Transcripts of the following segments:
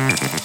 Mm-hmm.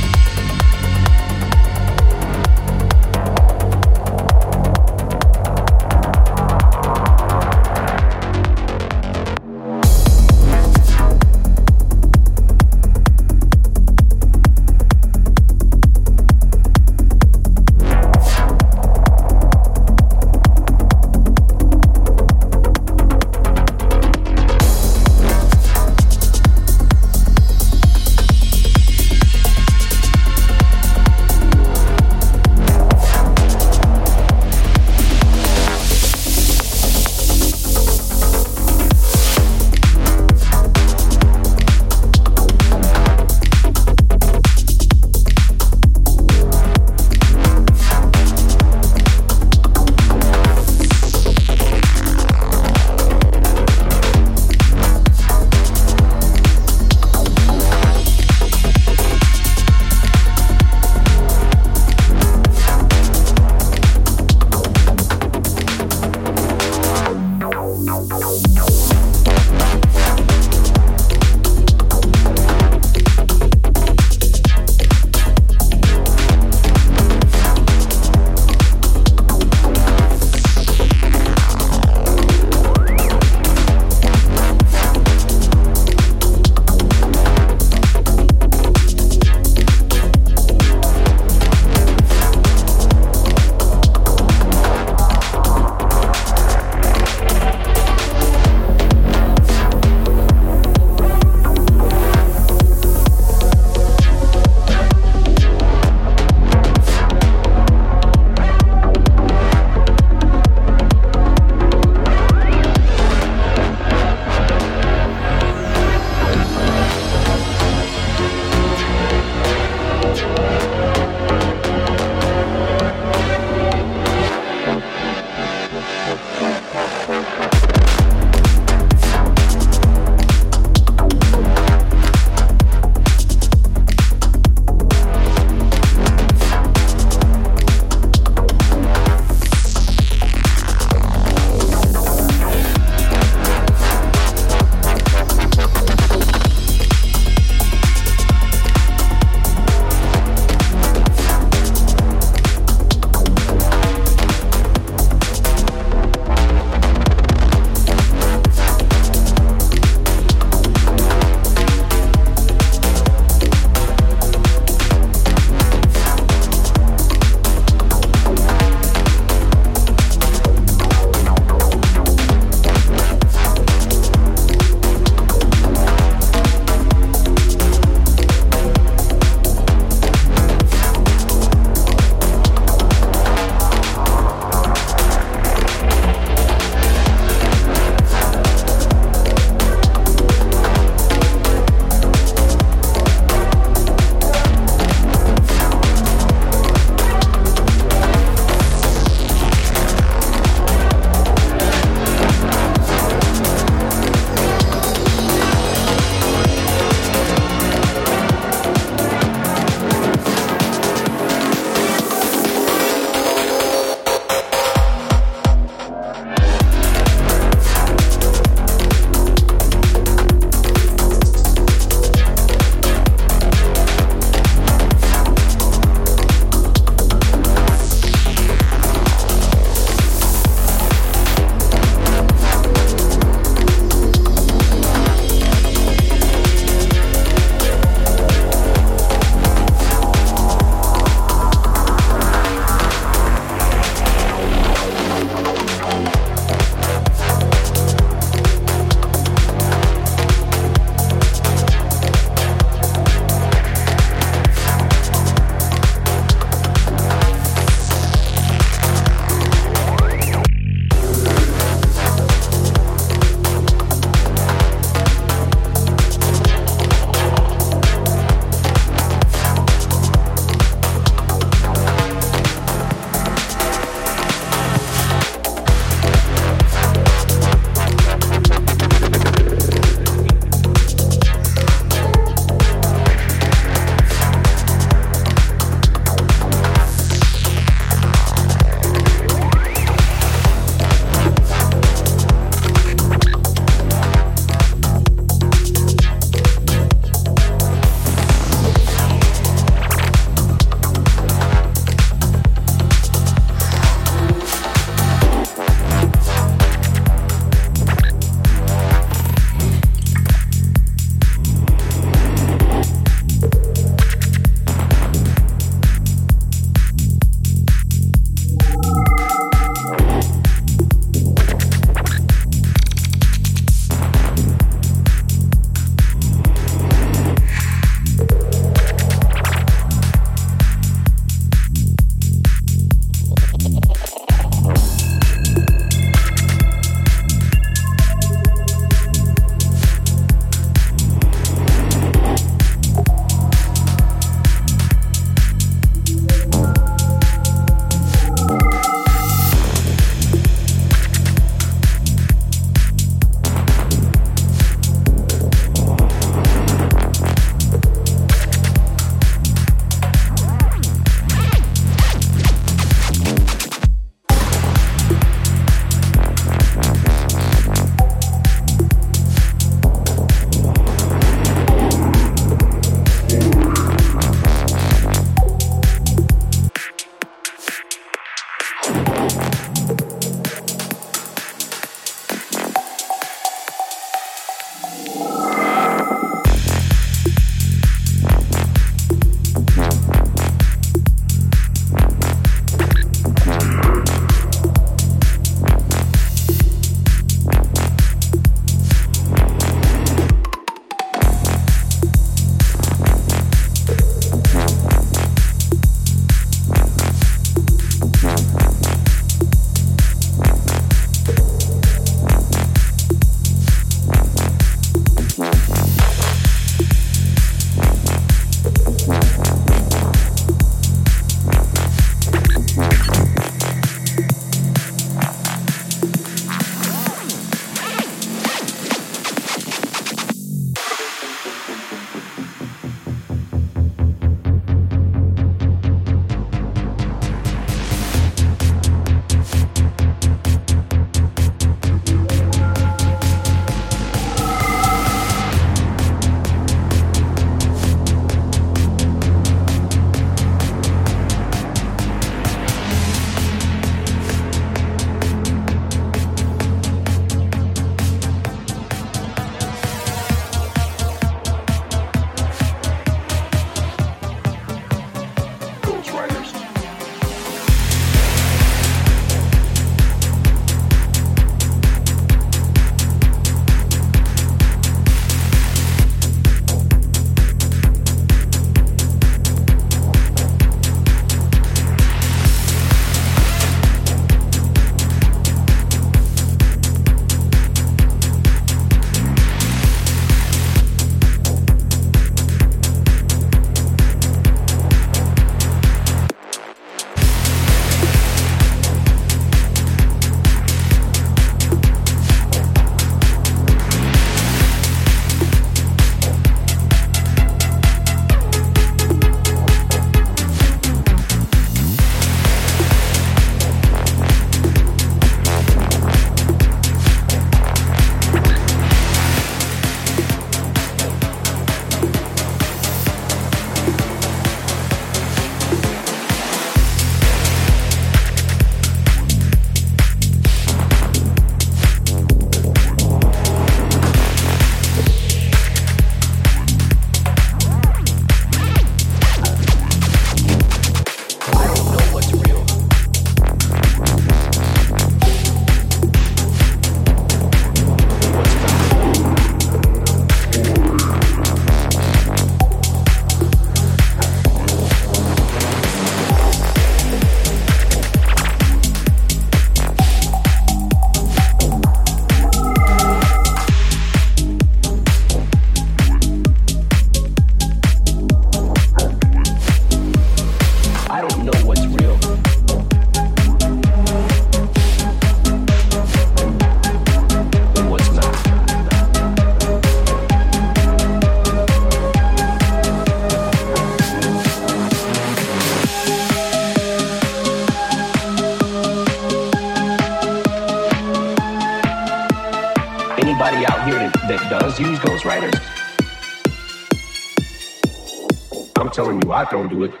Telling you, I don't do it.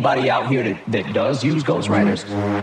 Anybody out here that, that does use ghostwriters?